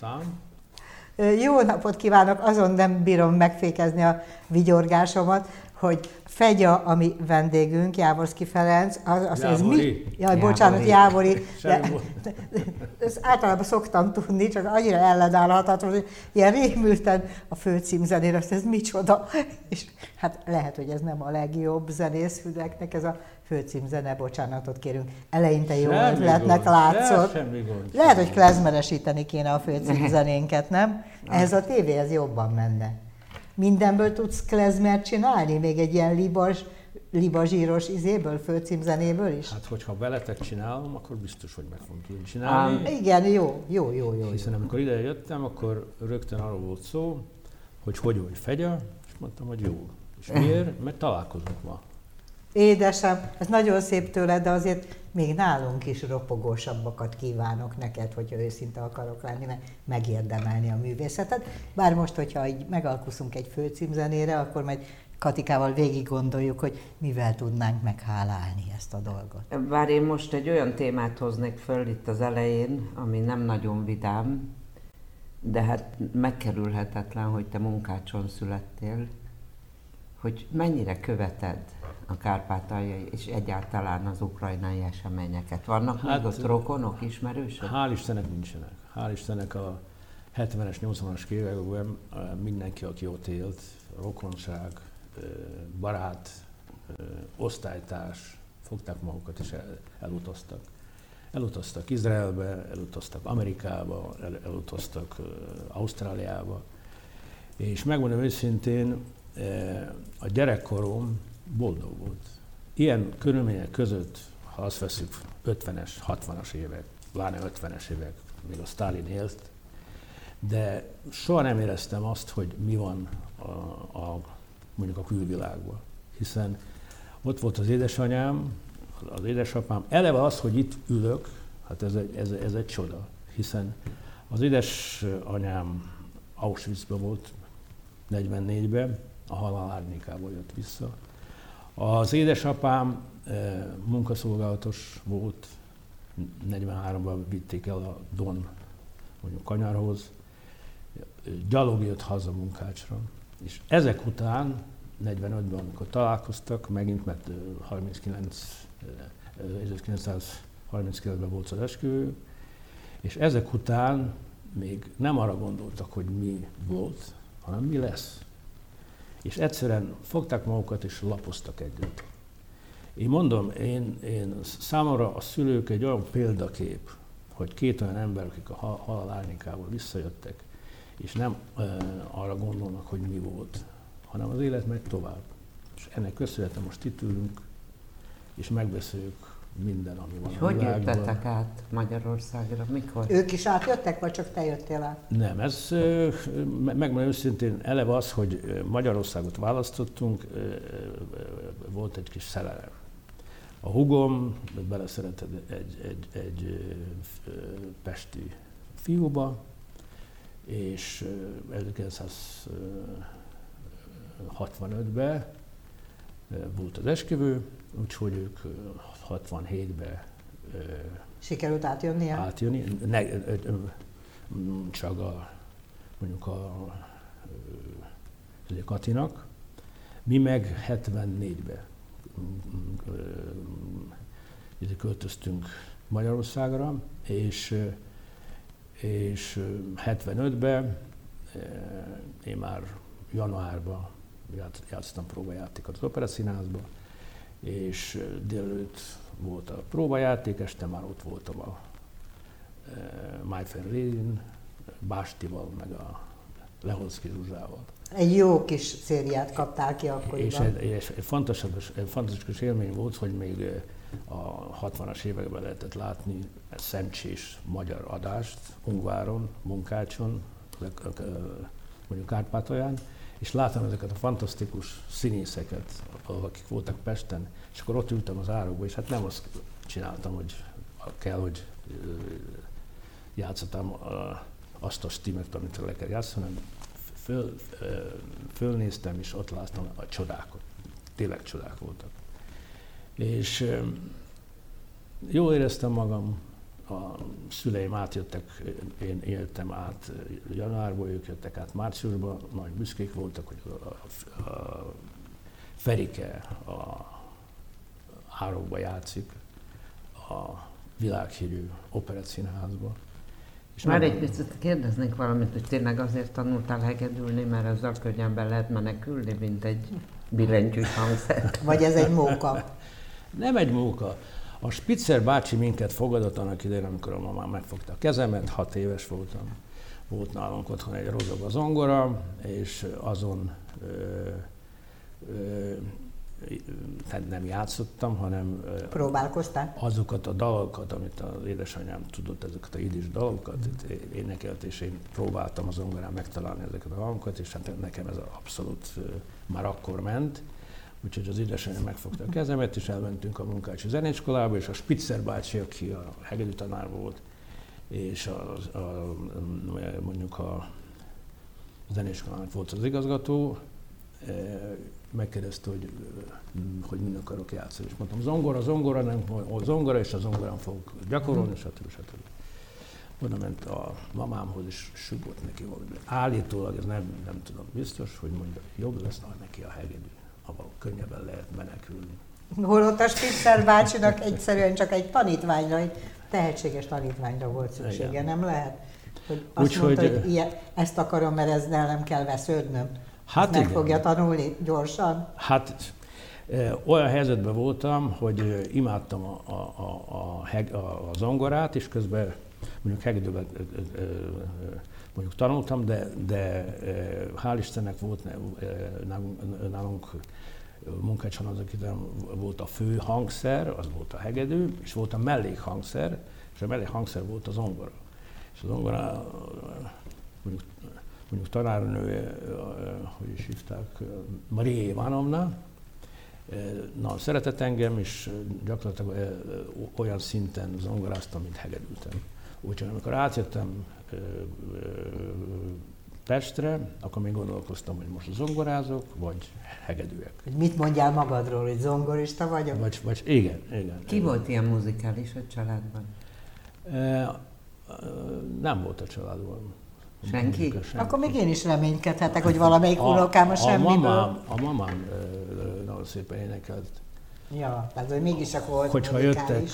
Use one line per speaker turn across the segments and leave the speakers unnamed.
Szám?
Jó napot kívánok, azon nem bírom megfékezni a vigyorgásomat, hogy Fegya, ami vendégünk, Jávorszki Ferenc, az, az ez mi? Jaj, bocsánat, Jávori. De, de, ezt általában szoktam tudni, csak annyira ellenállhatatlan, hogy ilyen rémülten a főcímzenére, azt ez micsoda. És hát lehet, hogy ez nem a legjobb zenészfüleknek, ez a főcímzene, bocsánatot kérünk. Eleinte jó ötletnek látszott.
Semmi gond.
Lehet, hogy klezmeresíteni kéne a főcímzenénket, nem? Ez a tévéhez jobban menne. Mindenből tudsz klezmert csinálni? Még egy ilyen libas, libazsíros izéből, főcímzenéből is?
Hát, hogyha veletek csinálom, akkor biztos, hogy meg fogom tudni csinálni.
Ah, igen, jó, jó, jó, jó.
Hiszen
jó.
amikor ide jöttem, akkor rögtön arról volt szó, hogy hogy vagy fegya, és mondtam, hogy jó. És miért? Mert találkozunk ma.
Édesem, ez nagyon szép tőled, de azért még nálunk is ropogósabbakat kívánok neked, hogyha őszinte akarok lenni, mert megérdemelni a művészetet. Bár most, hogyha így megalkuszunk egy főcímzenére, akkor majd Katikával végig gondoljuk, hogy mivel tudnánk meghálálni ezt a dolgot.
Bár én most egy olyan témát hoznék föl itt az elején, ami nem nagyon vidám, de hát megkerülhetetlen, hogy te munkácson születtél, hogy mennyire követed a kárpátaljai és egyáltalán az ukrajnai eseményeket? Vannak hát, még ott rokonok, ismerősök?
Hál' Istennek nincsenek. Hál' Istennek a 70-es, 80-as években mindenki, aki ott élt, rokonság, barát, osztálytárs, fogták magukat és el, elutaztak. Elutaztak Izraelbe, elutaztak Amerikába, el, elutaztak Ausztráliába. És megmondom őszintén, a gyerekkorom boldog volt. Ilyen körülmények között, ha azt veszük 50-es, 60-as évek, pláne 50-es évek, még a Stalin élt, de soha nem éreztem azt, hogy mi van a, a mondjuk a külvilágban. Hiszen ott volt az édesanyám, az édesapám, eleve az, hogy itt ülök, hát ez egy, ez, ez egy csoda, hiszen az édesanyám Auschwitzban volt 44-ben, a halál árnyékából jött vissza. Az édesapám eh, munkaszolgálatos volt, 43-ban vitték el a Don mondjuk kanyarhoz, gyalog jött haza munkácsra. És ezek után, 45-ben, amikor találkoztak, megint, mert 39, 1939-ben volt az esküvő, és ezek után még nem arra gondoltak, hogy mi volt, hanem mi lesz és egyszerűen fogták magukat és lapoztak együtt. Én mondom, én, én számomra a szülők egy olyan példakép, hogy két olyan ember, akik a halál árnyékából visszajöttek, és nem e, arra gondolnak, hogy mi volt, hanem az élet megy tovább. És ennek köszönhetően most itt ülünk, és megbeszéljük minden, ami van
És
a
hogy
világban.
jöttetek át Magyarországra? Mikor?
Ők is átjöttek, vagy csak te jöttél át?
Nem, ez megmondom őszintén, eleve az, hogy Magyarországot választottunk, volt egy kis szerelem. A hugom beleszeretett egy, egy, egy pesti fiúba, és 1965-ben volt az esküvő, úgyhogy ők 67-ben
Sikerült átjönni?
Átjönni. Ne, csak a, mondjuk a, Katinak. Mi meg 74-ben költöztünk Magyarországra, és, és 75-ben én már januárban játszottam próbajátékot az Operaszínházba, és délőtt volt a próbajáték, este már ott voltam a e, Májfen Rédin, Bástival, meg a Leholszki Zsuzsával.
Egy jó kis szériát kaptál ki akkor.
És egy, és egy fantasztikus, egy fantasztikus élmény volt, hogy még a 60-as években lehetett látni szemcsés magyar adást Ungváron, Munkácson, mondjuk Kárpátalján, és láttam ezeket a fantasztikus színészeket, akik voltak Pesten, és akkor ott ültem az árokba, és hát nem azt csináltam, hogy kell, hogy játszottam azt a stimet, amit le kell játszani, hanem föl, fölnéztem, és ott láttam a csodákat. Tényleg csodák voltak. És jól éreztem magam, a szüleim átjöttek, én éltem át januárból, ők jöttek át márciusban, nagy büszkék voltak, hogy a, a, a Ferike a árokba játszik a világhírű operettszínházba.
És Már egy picit kérdeznék valamit, hogy tényleg azért tanultál hegedülni, mert azzal könnyebben lehet menekülni, mint egy billentyűs hangszer.
Vagy ez egy móka?
Nem egy móka. A Spitzer bácsi minket fogadott annak idején, amikor a mamám megfogta a kezemet, hat éves voltam. Volt nálunk otthon egy rozog a zongora, és azon ö, ö, tehát nem játszottam, hanem
Próbálkoztál?
azokat a dalokat, amit az édesanyám tudott, ezeket a idis dalokat énekelt, és én próbáltam az zongorán megtalálni ezeket a dalokat, és hát nekem ez abszolút már akkor ment. Úgyhogy az édesanyám megfogta a kezemet, és elmentünk a munkácsi zeneiskolába, és a Spitzer bácsi, aki a hegedű tanár volt, és a, a, mondjuk a zeneiskolának volt az igazgató, megkérdezte, hogy, hogy mind akarok játszani. És mondtam, zongora, zongora, nem, zongora, és a zongorán fogok gyakorolni, mhm. stb. stb. Oda ment a mamámhoz, és sugott neki valami. Állítólag, ez nem, nem tudom biztos, hogy mondja, jobb lesz ha neki a hegedű, ahol könnyebben lehet menekülni.
Holott a Spitzer bácsinak egyszerűen csak egy tanítványra, egy tehetséges tanítványra volt szüksége, Igen. nem lehet? Hogy azt Úgy, mondta, hogy, hogy ilyen, ezt akarom, mert ezzel nem kell vesződnöm. Hát meg igen. fogja tanulni gyorsan?
Hát olyan helyzetben voltam, hogy imádtam a, a, a, a, a, a zongorát, és közben mondjuk hegedőben mondjuk tanultam, de, de hál' Istennek volt nálunk, nálunk munkácson az, akitől volt a fő hangszer, az volt a hegedű, és volt a mellékhangszer, és a mellékhangszer volt a zongora. És a zongora mondjuk mondjuk tanárnő, hogy is hívták, Maria Ivanovna, na, szeretett engem, és gyakorlatilag olyan szinten zongoráztam, mint hegedültem. Úgyhogy amikor átjöttem Pestre, akkor még gondolkoztam, hogy most zongorázok, vagy hegedűek.
Mit mondjál magadról, hogy zongorista vagyok?
Vagy, vagy igen, igen.
Ki igen. volt ilyen muzikális a családban?
E, nem volt a családban.
Senki?
senki? Akkor még én is reménykedhetek, hogy valamelyik unokám a, a semmiből. A
mamám, a mamám nagyon szépen énekelt.
Ja, tehát hogy mégis akkor volt
Hogyha jöttek,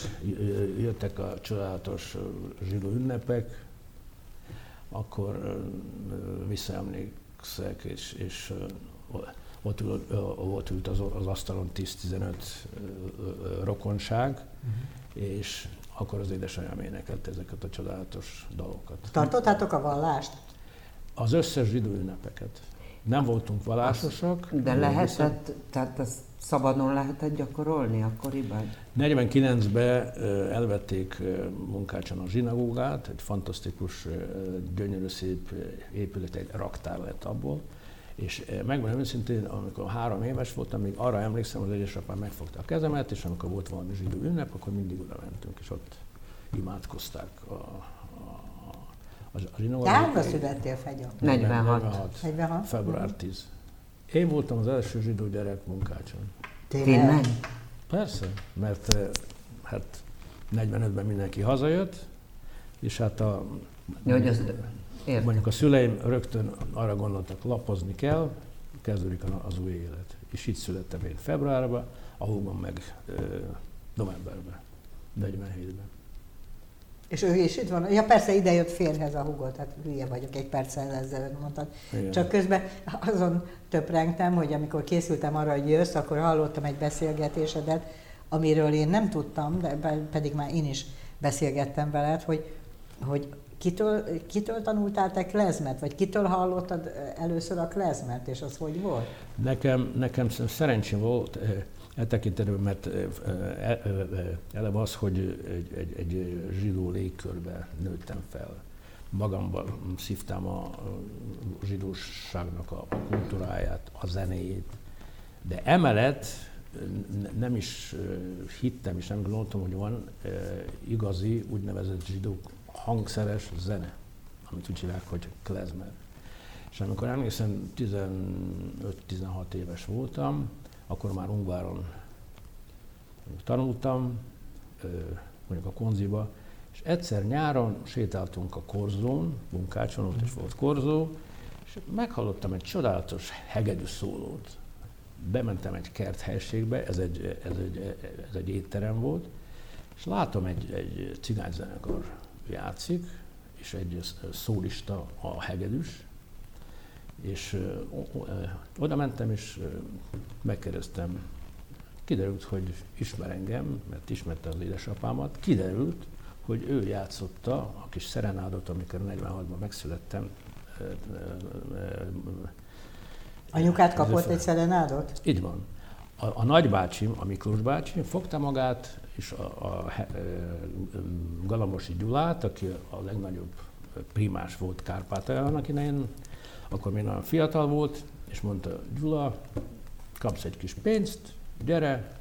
jöttek a csodálatos zsidó ünnepek, akkor visszaemlékszek, és, és ott, ült, ott ült az, az asztalon 10-15 rokonság, uh-huh. és akkor az édesanyám énekelt ezeket a csodálatos dalokat.
Tartottátok a vallást?
Az összes zsidó ünnepeket. Nem voltunk vallásosak.
De lehetett, viszont... tehát ezt szabadon lehetett gyakorolni akkoriban?
49-ben elvették munkácson a zsinagógát, egy fantasztikus, gyönyörű szép épület, egy raktár lett abból, és megmondom őszintén, amikor három éves voltam, még arra emlékszem, hogy az édesapám megfogta a kezemet, és amikor volt valami zsidó ünnep, akkor mindig oda mentünk, és ott imádkozták a,
a, a zsinóra. Hányba születtél, Fegya?
46. 46.
46.
Február 10. Én voltam az első zsidó gyerek munkácson.
Tényleg?
Persze, mert hát 45-ben mindenki hazajött, és hát a...
Jó, hogy az
Értem. Mondjuk a szüleim rögtön arra gondoltak, lapozni kell, kezdődik az új élet. És így születtem én februárban, a húgom meg ö, novemberben, 47-ben.
És ő is itt van. Ja persze, ide jött férhez a húgó, tehát hülye vagyok, egy perccel ezzel mondtad. Igen. Csak közben azon töprengtem, hogy amikor készültem arra, hogy jössz, akkor hallottam egy beszélgetésedet, amiről én nem tudtam, de pedig már én is beszélgettem veled, hogy, hogy Kitől, kitől tanultál te klezmet, vagy kitől hallottad először a klezmet, és az hogy volt?
Nekem, nekem szerencsém volt e tekintetben, mert e, eleve az, hogy egy, egy, egy zsidó légkörbe nőttem fel. Magamban szívtam a zsidóságnak a kultúráját, a zenéjét, de emellett nem is hittem, és nem gondoltam, hogy van igazi úgynevezett zsidó hangszeres zene, amit úgy hívják, hogy klezmer. És amikor emlékszem, 15-16 éves voltam, akkor már Ungváron tanultam, mondjuk a konziba, És egyszer nyáron sétáltunk a korzón, Munkácson, ott is volt korzó, és meghallottam egy csodálatos hegedű szólót. Bementem egy kert helységbe, ez egy, ez egy, ez egy étterem volt, és látom egy, egy cigányzenekar játszik, és egy szólista a hegedűs, és oda mentem, és megkérdeztem, kiderült, hogy ismer engem, mert ismerte az édesapámat, kiderült, hogy ő játszotta a kis szerenádot, amikor 46-ban megszülettem.
Anyukát kapott egy szerenádot?
Így van. A, a nagybácsim, a Miklós bácsi fogta magát, és a, a, a Galamosi Gyulát, aki a legnagyobb primás volt Kárpátalján annak idején, akkor még nagyon fiatal volt, és mondta, Gyula, kapsz egy kis pénzt, gyere,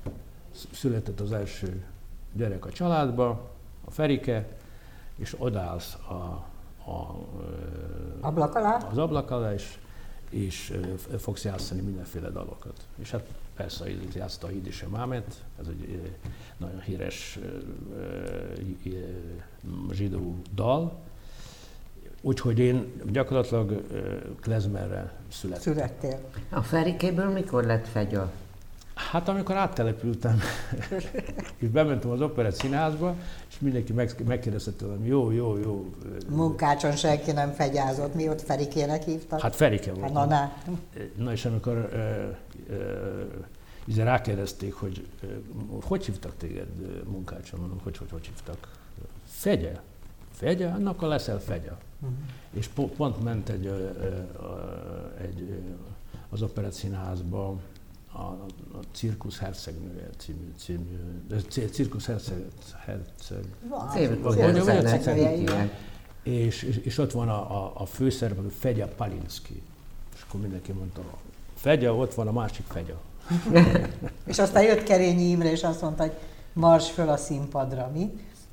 született az első gyerek a családba, a Ferike, és odállsz a, a,
ablak alá?
az ablak alá, és, és fogsz játszani mindenféle dalokat. És hát persze játszta a Hídise Mámet, ez egy nagyon híres zsidó dal, Úgyhogy én gyakorlatilag klezmerre születtem.
Születtél.
A Ferikéből mikor lett fegya?
Hát amikor áttelepültem, és bementem az operett színházba, és mindenki meg, megkérdezte tőlem, jó, jó, jó.
Munkácson senki nem fegyázott, mi ott Ferikének hívtak?
Hát Ferike volt. Hát,
na, na.
na és amikor uh, uh, rákérdezték, hogy uh, hogy hívtak téged Munkácson, mondom, hogy hogy, hogy hívtak. Fegye. Fegye, annak a leszel fegye. Uh-huh. És po- pont ment egy, egy az Operett Színházba a, a Cirkusz Hercegnője című, című Cirkusz Herceg, Herceg, és, és, és ott van a, a, a főszereplő Fegya Palinski. És akkor mindenki mondta, Fegya, ott van a másik Fegya.
és aztán jött Kerényi Imre, és azt mondta, hogy mars föl a színpadra, mi?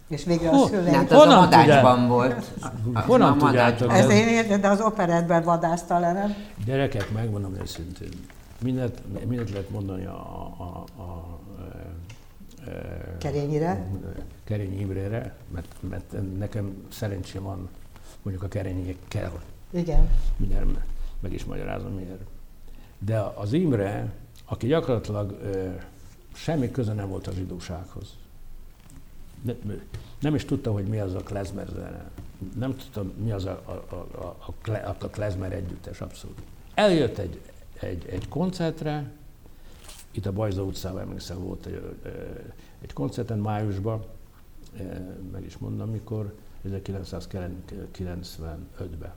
És végre a szüleim...
Hát az a madácsban volt.
Honnan tudjátok?
Ez én értem, de az operetben vadászta le, nem?
Gyerekek, megmondom őszintén. Mindent, mindent lehet mondani a, a, a, a
Kerényire?
Kerényi Imrére, mert, mert nekem szerencsém van mondjuk a kell.
Igen.
Mindjárt meg is magyarázom miért. De az Imre, aki gyakorlatilag ö, semmi köze nem volt a zsidósághoz nem is tudta, hogy mi az a klezmer zene. Nem tudta, mi az a, a, a, a klezmer együttes, abszolút. Eljött egy, egy, egy koncertre, itt a Bajza utcában emlékszem volt egy, egy koncerten májusban, meg is mondom, mikor, 1995-ben.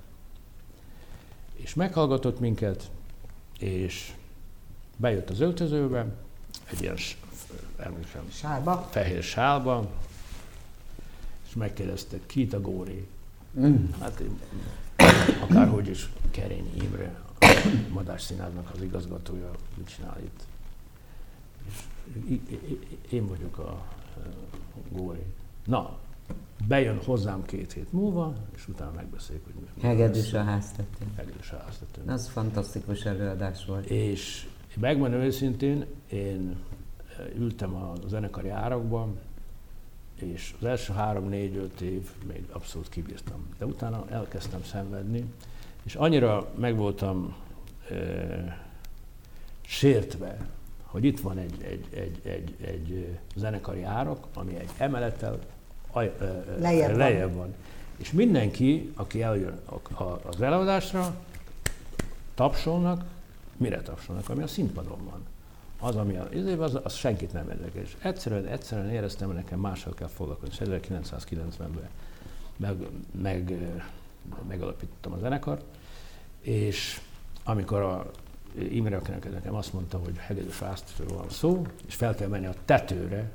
És meghallgatott minket, és bejött az öltözőbe, egy ilyen emlékszem,
sálba.
fehér sálba, és megkérdezte, ki a Góri? Mm. Hát akárhogy is Kerény Imre, a Madás Színháznak az igazgatója, mit csinál itt. És én vagyok a Góri. Na, bejön hozzám két hét múlva, és utána megbeszéljük, hogy
mi Hegedűs a háztető.
Hegedűs a háztető.
Az fantasztikus előadás volt.
És megmondom őszintén, én ültem a zenekari árakban, és az első három-négy-öt év még abszolút kibírtam. De utána elkezdtem szenvedni, és annyira meg voltam e, sértve, hogy itt van egy, egy, egy, egy, egy zenekari árok, ami egy emelettel aj, e, lejjebb, lejjebb van. van. És mindenki, aki eljön az előadásra, tapsolnak, mire tapsolnak, ami a színpadon van az, ami a izében, az, az senkit nem érdekes. Egyszerűen, egyszerűen éreztem, hogy nekem máshol kell foglalkozni. 1990-ben meg, meg, megalapítottam a zenekart, és amikor a Imre, akinek nekem azt mondta, hogy hegedűs áztatról van szó, és fel kell menni a tetőre,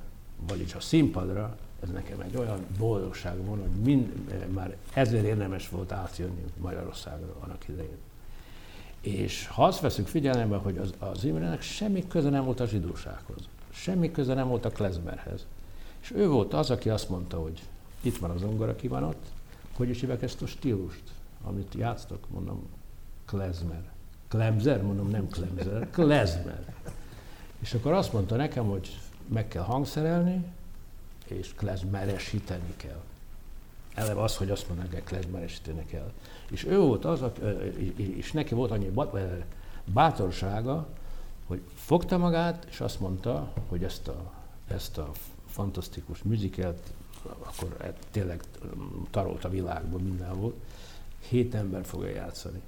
vagyis a színpadra, ez nekem egy olyan boldogság van, hogy mind, már ezért érdemes volt átjönni Magyarországra annak idején. És ha azt veszük figyelembe, hogy az, az Imrenek semmi köze nem volt a zsidósághoz, semmi köze nem volt a klezmerhez. És ő volt az, aki azt mondta, hogy itt van az ongora, ki van ott, hogy is hívják ezt a stílust, amit játsztok, mondom, klezmer. Klemzer? Mondom, nem klemzer, klezmer. És akkor azt mondta nekem, hogy meg kell hangszerelni, és klezmeresíteni kell. Eleve az, hogy azt mondanak, hogy klezmeresítenek el. És ő volt az, és neki volt annyi bátorsága, hogy fogta magát, és azt mondta, hogy ezt a, ezt a fantasztikus műzikelt, akkor e, tényleg tarolt a világban mindenhol, hét ember fogja játszani.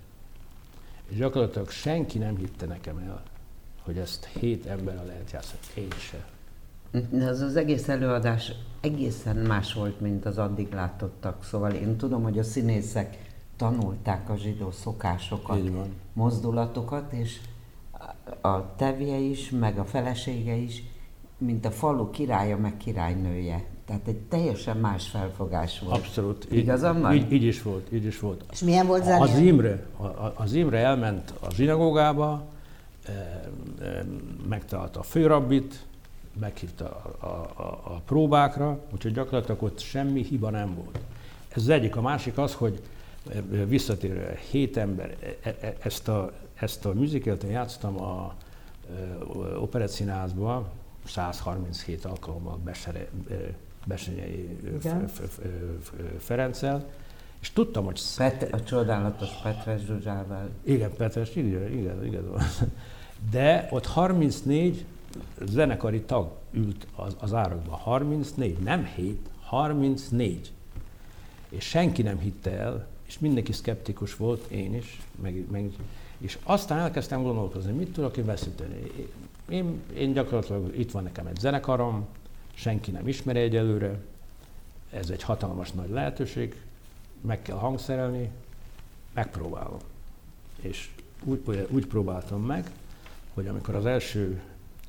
És gyakorlatilag senki nem hitte nekem el, hogy ezt hét emberrel lehet játszani. Én se.
Ez az egész előadás egészen más volt, mint az addig látottak. Szóval én tudom, hogy a színészek tanulták a zsidó szokásokat, mozdulatokat, és a tevje is, meg a felesége is, mint a falu királya, meg királynője. Tehát egy teljesen más felfogás volt.
Abszolút. Igazam van? Így, így, is volt, így is volt.
És milyen volt zenél?
Az Imre, az Imre elment a zsinagógába, eh, eh, megtalálta a főrabbit, meghívta a, a, a, a próbákra, úgyhogy gyakorlatilag ott semmi hiba nem volt. Ez az egyik. A másik az, hogy eh, visszatérve hét ember, ezt a, ezt a műzikelt játszottam a Operett Színházban, 137 alkalommal Besere, Besenyei Ferenccel, és tudtam, hogy...
Pet, a csodálatos Petres Zsuzsával.
Igen, Petres, igen, igen, igen. De ott 34 zenekari tag ült az, az árakban. 34, nem 7, 34. És senki nem hitte el, és mindenki szkeptikus volt, én is, meg, meg, és aztán elkezdtem gondolkozni, mit tudok én veszíteni. Én, én gyakorlatilag itt van nekem egy zenekarom, senki nem ismeri egyelőre, ez egy hatalmas nagy lehetőség, meg kell hangszerelni, megpróbálom. És úgy, úgy próbáltam meg, hogy amikor az első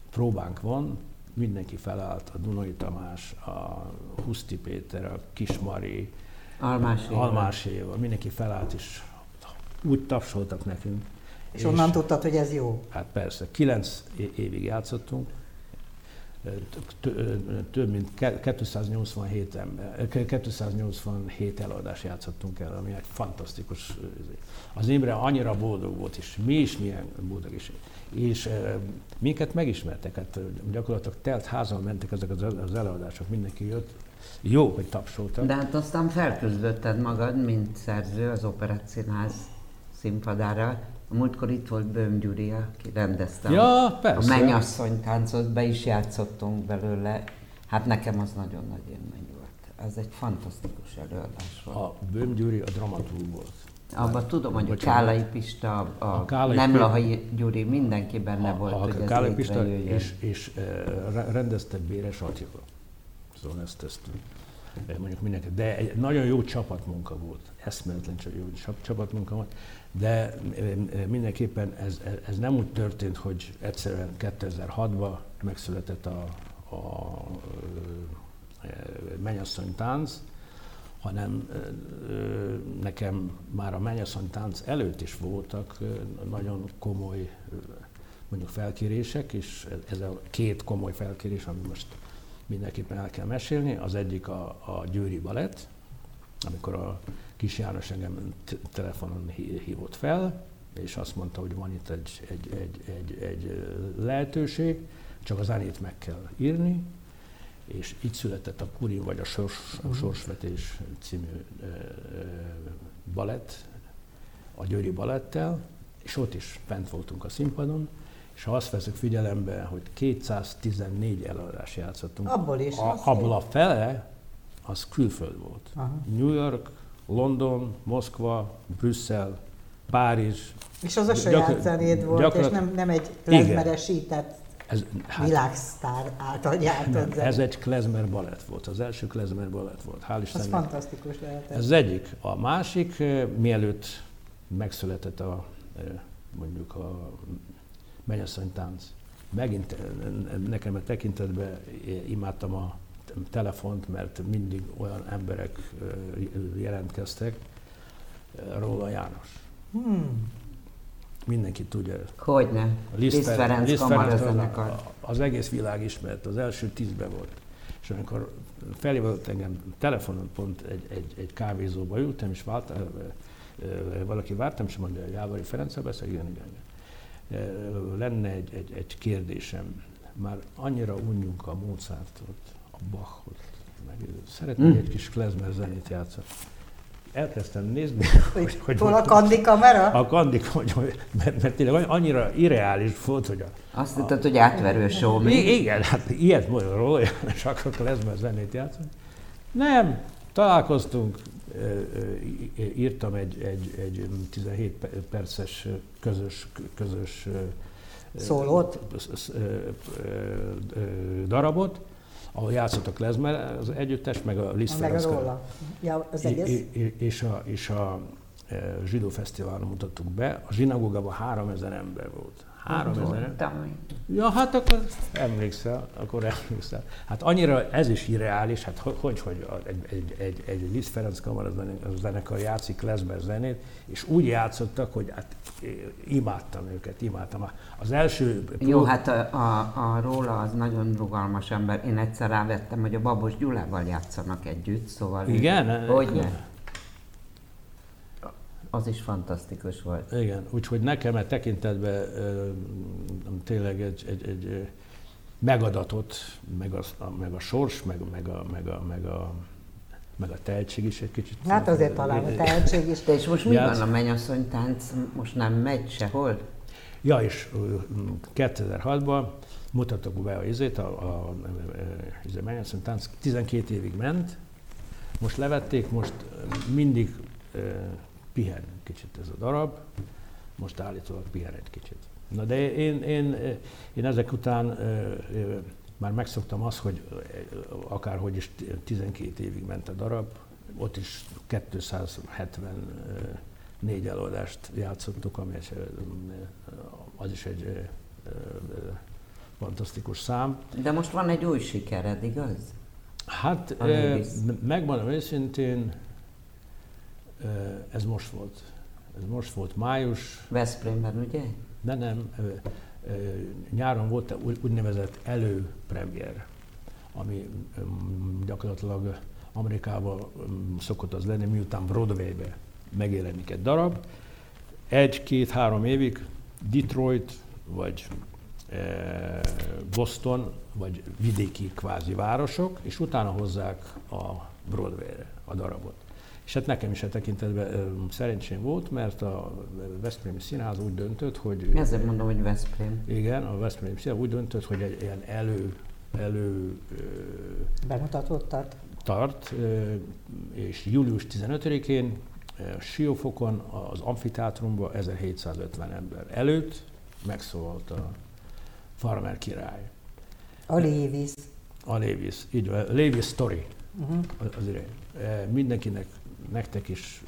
próbánk van, mindenki felállt, a Dunai Tamás, a Huszti Péter, a Kismari,
Almás Éva.
Almás Éva, mindenki felállt, és úgy tapsoltak nekünk.
És, és onnan tudtad, hogy ez jó?
Hát persze, kilenc évig játszottunk, több mint 287, ember, 287 eladást játszottunk el, ami egy fantasztikus. Az Imre annyira boldog volt, és mi is milyen boldog is. És minket megismertek, hát gyakorlatilag telt házal mentek ezek az előadások, mindenki jött, jó, hogy tapsoltak.
De hát aztán felküzdötted magad, mint szerző az Operett Színház színpadára, a múltkor itt volt Böhm Gyuri, aki rendezte
ja, persze.
a mennyasszony táncot, be is játszottunk belőle. Hát nekem az nagyon nagy élmény volt. Ez egy fantasztikus előadás volt.
A Böhm Gyuri a dramatúr volt.
Abban tudom, hogy bocsánat. a Kálai Pista, a, a Kálai nem Lahai Gyuri, mindenki benne a, volt, a, hogy a ez Kálai Pista
és, és uh, rendezte Béres Attila. Szóval ezt, ezt mondjuk mindenki. De egy nagyon jó csapatmunka volt. Eszméletlen csak jó csapatmunka volt. De mindenképpen ez, ez nem úgy történt, hogy egyszerűen 2006-ban megszületett a, a, a mennyasszony tánc, hanem nekem már a mennyasszony tánc előtt is voltak nagyon komoly mondjuk felkérések, és ez a két komoly felkérés, ami most mindenképpen el kell mesélni. Az egyik a, a Győri Balett, amikor a Kis János engem telefonon hívott fel, és azt mondta, hogy van itt egy, egy, egy, egy, egy lehetőség, csak az zenét meg kell írni, és így született a Purim vagy a, Sors, a mhm. Sorsvetés című e, balett, a Győri balettel, és ott is fent voltunk a színpadon, és ha azt veszük figyelembe, hogy 214 előadás játszottunk,
abból, is,
a, abból a fele az külföld volt. Aha. New York, London, Moszkva, Brüsszel, Párizs.
És az a saját gyakor- zenéd volt, gyakorlat... és nem, nem egy klezmeresített ez, hát, világsztár által gyártott
nem, Ez egy klezmer balett volt, az első klezmer balett volt. Hál' Istennek.
Az fantasztikus lehet.
Ez egyik. A másik, mielőtt megszületett a, mondjuk a mennyasszony tánc, megint nekem a tekintetben imádtam a telefont, mert mindig olyan emberek jelentkeztek. Róla János. Hmm. Mindenki tudja.
Hogyne. Liszt Ferenc, Liszt Ferenc
az, az egész világ ismert, az első tízben volt. És amikor felhívott engem telefonon, pont egy, egy, egy kávézóba ültem, és vált, valaki vártam, és mondja, Jávari Ferenc beszél, igen, igen, igen. Lenne egy, egy, egy kérdésem. Már annyira unjuk a Mozartot, Bachot, meg szeretnék mm. egy kis klezmer zenét játszani. Elkezdtem nézni,
hogy, hogy hol a kandi kamera?
A kandi kamera, mert, mert tényleg annyira irreális volt, hogy a...
Azt hittad, hogy átverő show
mi? Igen, hát ilyet mondja róla, és akkor klezmer zenét játszani. Nem, találkoztunk, írtam egy, egy, egy 17 perces közös, közös
Szólót?
darabot, ahol játszottak Lezmer az együttes, meg a Liszt
Meg a róla. Ja, az egész?
És a, és a zsidó fesztiválon mutattuk be. A zsinagógában 3000 ember volt. 3000 Ja, hát akkor emlékszel, akkor emlékszel. Hát annyira ez is irreális, hát hogy, hogy egy, egy, egy, egy Liszt Ferenc Kamara zenekar játszik Klezmer zenét, és úgy játszottak, hogy hát imádtam őket, imádtam. Az első...
Jó, hát a, a, a róla az nagyon rugalmas ember. Én egyszer rávettem, hogy a Babos Gyulával játszanak együtt, szóval...
Igen?
Hogy ne? Az is fantasztikus volt.
Igen, úgyhogy nekem e tekintetben tényleg egy, egy, egy megadatot, meg a, meg a sors, meg, meg, a, meg, a, meg, a, meg a tehetség is egy kicsit.
Hát azért talán a tehetség is.
De és most mi van a mennyasszony tánc? Most nem megy sehol?
Ja, és 2006-ban mutatok be a izét, a, a, a, a mennyasszony tánc 12 évig ment, most levették, most mindig pihen kicsit ez a darab, most állítólag pihen egy kicsit. Na de én, én, én ezek után már megszoktam azt, hogy akárhogy is 12 évig ment a darab, ott is 274 előadást játszottuk, ami az is egy fantasztikus szám.
De most van egy új sikered, igaz?
Hát megmondom őszintén, ez most volt. Ez most volt május.
Veszprémben, ugye?
De nem. Nyáron volt úgynevezett előpremier, ami gyakorlatilag Amerikában szokott az lenni, miután Broadway-be megjelenik egy darab. Egy-két-három évig Detroit, vagy Boston, vagy vidéki kvázi városok, és utána hozzák a Broadway-re a darabot. És hát nekem is a tekintetben szerencsém volt, mert a Veszprémi Színház úgy döntött, hogy...
Ezzel mondom, hogy Veszprém.
Igen, a Veszprémi Színház úgy döntött, hogy egy ilyen elő... elő
Bemutatót tart.
Tart, és július 15-én Siófokon, az amfiteátrumban 1750 ember előtt megszólalt a Farmer király.
A Lévis.
A Lévis, így van, Lévis Story. Uh-huh. Az irány. Mindenkinek nektek is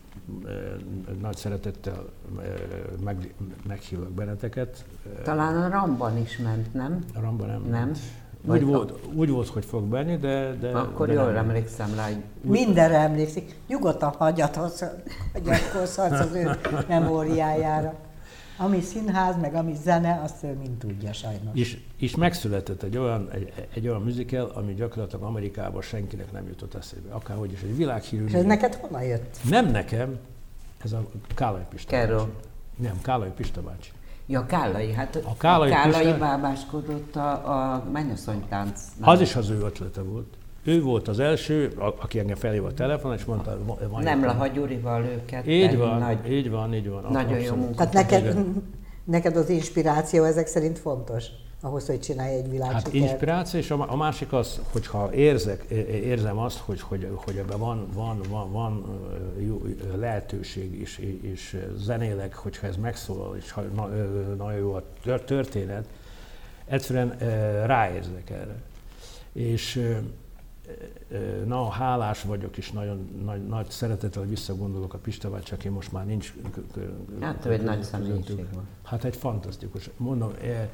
nagy szeretettel meg, meghívok benneteket.
Talán a Ramban is ment, nem?
A Ramban nem,
nem?
Úgy volt, úgy volt, hogy fog benni, de... de
Akkor
de
jól nem. emlékszem rá. Hogy...
Mindenre emlékszik. Nyugodtan hagyatkozhatsz az ő memóriájára. Ami színház, meg ami zene, azt ő mind tudja sajnos.
És, és megszületett egy olyan, egy, egy olyan musical, ami gyakorlatilag Amerikában senkinek nem jutott eszébe. Akárhogy is egy világhírű.
És ez neked honnan jött?
Nem nekem, ez a Kálai Pista
Kerro.
bácsi. Nem, Kálai Pista bácsi.
Ja, Kálai, hát
A Kálai
a Kálai
Pista-
bábáskodott a, a mennyasszonytánc.
Az is az ő ötlete volt. Ő volt az első, aki engem felhívott a telefon, és mondta, van
Nem Laha Gyurival őket.
Így van,
Nagy,
így van, így van.
Nagyon jó
abszolút.
munka.
Tehát neked, neked az inspiráció ezek szerint fontos, ahhoz, hogy csinálj egy
Hát
világsikert.
inspiráció, és a másik az, hogyha érzek, érzem azt, hogy, hogy, hogy ebben van, van, van, van jó, lehetőség, és, és zenélek, hogyha ez megszólal, és ha na, nagyon jó a tör- történet, egyszerűen ráérzek erre. És na, hálás vagyok, és nagyon nagy, nagy szeretettel visszagondolok a Pista bácsi, aki most már nincs
Hát ő egy nagy személyiség volt.
Hát egy fantasztikus. Mondom, eh,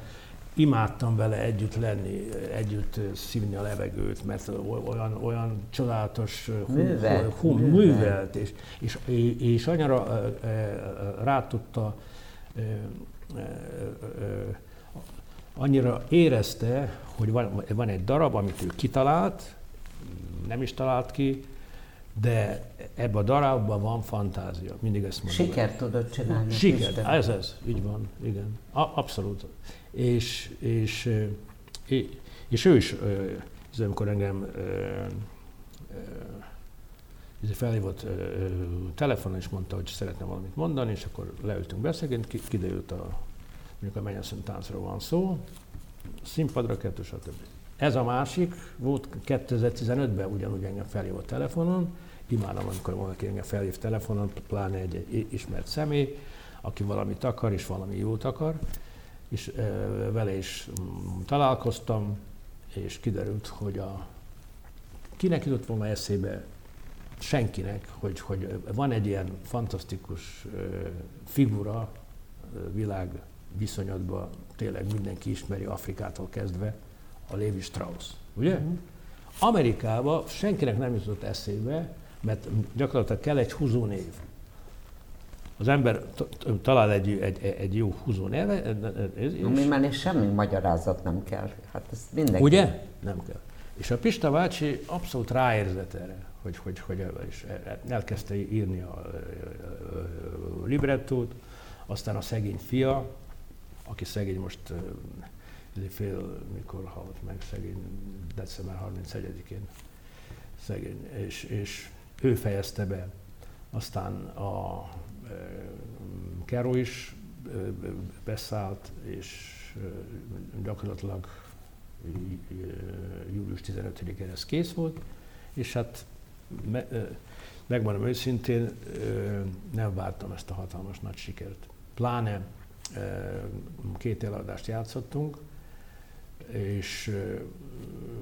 imádtam vele együtt lenni, együtt eh, szívni a levegőt, mert olyan, olyan csodálatos, eh, hum,
Művelt,
hum,
művelt.
művelt, és, és, és annyira rá tudta, annyira érezte, hogy van, van egy darab, amit ő kitalált, nem is talált ki, de ebben a darabban van fantázia. Mindig ezt mondom.
Sikert tudod csinálni.
Siker,
Isten.
ez ez, így van, igen. A, abszolút. És, és, ö, é- és ő is, ez amikor engem ö, felhívott telefonon, és mondta, hogy szeretne valamit mondani, és akkor leültünk beszélgetni, kiderült a, mondjuk a mennyasszony táncról van szó, színpadra kettő, stb. Ez a másik volt 2015-ben ugyanúgy engem felhívott telefonon, imádom, amikor valaki engem felhív telefonon, pláne egy, egy ismert személy, aki valamit akar, és valami jót akar, és vele is mm, találkoztam, és kiderült, hogy a, kinek jutott volna eszébe, senkinek, hogy, hogy van egy ilyen fantasztikus figura világ viszonyatban, tényleg mindenki ismeri Afrikától kezdve, a Levi Strauss, ugye? Mm. Amerikában senkinek nem jutott eszébe, mert gyakorlatilag kell egy húzónév. Az ember talál egy, egy, egy jó húzó neve.
Mi mellé semmi magyarázat nem kell. Hát ez mindenki.
Ugye? Nem kell. És a Pista bácsi abszolút ráérzett erre, hogy, hogy, hogy és elkezdte írni a librettót, aztán a szegény fia, aki szegény most fél, mikor halt meg szegény, december 31-én szegény, és, és ő fejezte be. Aztán a Kero is beszállt, és gyakorlatilag július 15-én ez kész volt, és hát me, megmondom őszintén, nem vártam ezt a hatalmas nagy sikert. Pláne két eladást játszottunk, és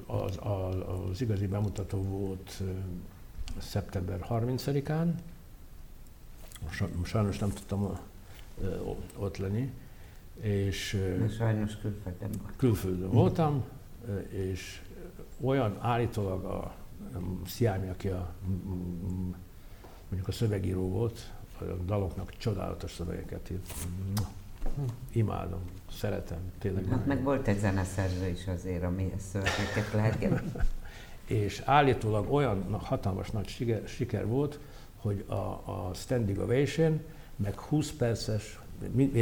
az, az, az igazi bemutató volt szeptember 30-án, sajnos nem tudtam ott lenni, és
sajnos külföldön
Külföldön voltam, és olyan állítólag a Sziámi, aki a, mondjuk a szövegíró volt, a daloknak csodálatos szövegeket írt. Imádom, szeretem, tényleg.
Hát meg volt egy zeneszerző is azért, ami szövegeket lehet
És állítólag olyan hatalmas nagy siker, siker volt, hogy a, a standing ovation, meg 20 perces,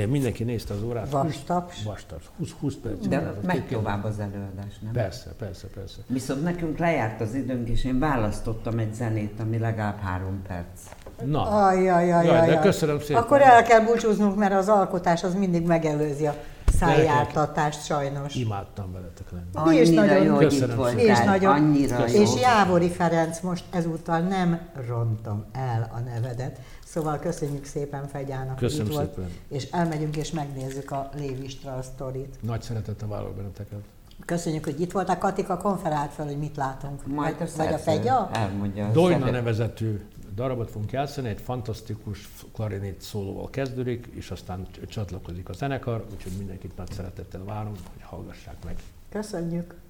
mindenki nézte az órát.
Vastaps.
Vastaps, 20, 20 perc.
De megy tovább az előadás, nem?
Persze, persze, persze.
Viszont nekünk lejárt az időnk, és én választottam egy zenét, ami legalább három perc.
Na. Ajjajajajaj.
de köszönöm szépen.
Akkor el kell búcsúznunk, mert az alkotás az mindig megelőzi a szájjártatást sajnos.
Imádtam veletek lenni.
Annyira mi is nagyon jó, hogy itt voltál. Mi is nagyon. Annyira
és jó. Jávori Ferenc, most ezúttal nem rontom el a nevedet. Szóval köszönjük szépen Fegyának,
Köszönöm itt szépen.
volt, és elmegyünk és megnézzük a Lévi Strauss sztorit.
Nagy szeretettel várok benneteket.
Köszönjük, hogy itt voltál. Katika konferált fel, hogy mit látunk.
Majd
vagy, vagy a Fegya?
Elmondja.
Dojna nevezetű darabot fogunk játszani, egy fantasztikus klarinét szólóval kezdődik, és aztán csatlakozik a zenekar, úgyhogy mindenkit nagy szeretettel várom, hogy hallgassák meg.
Köszönjük!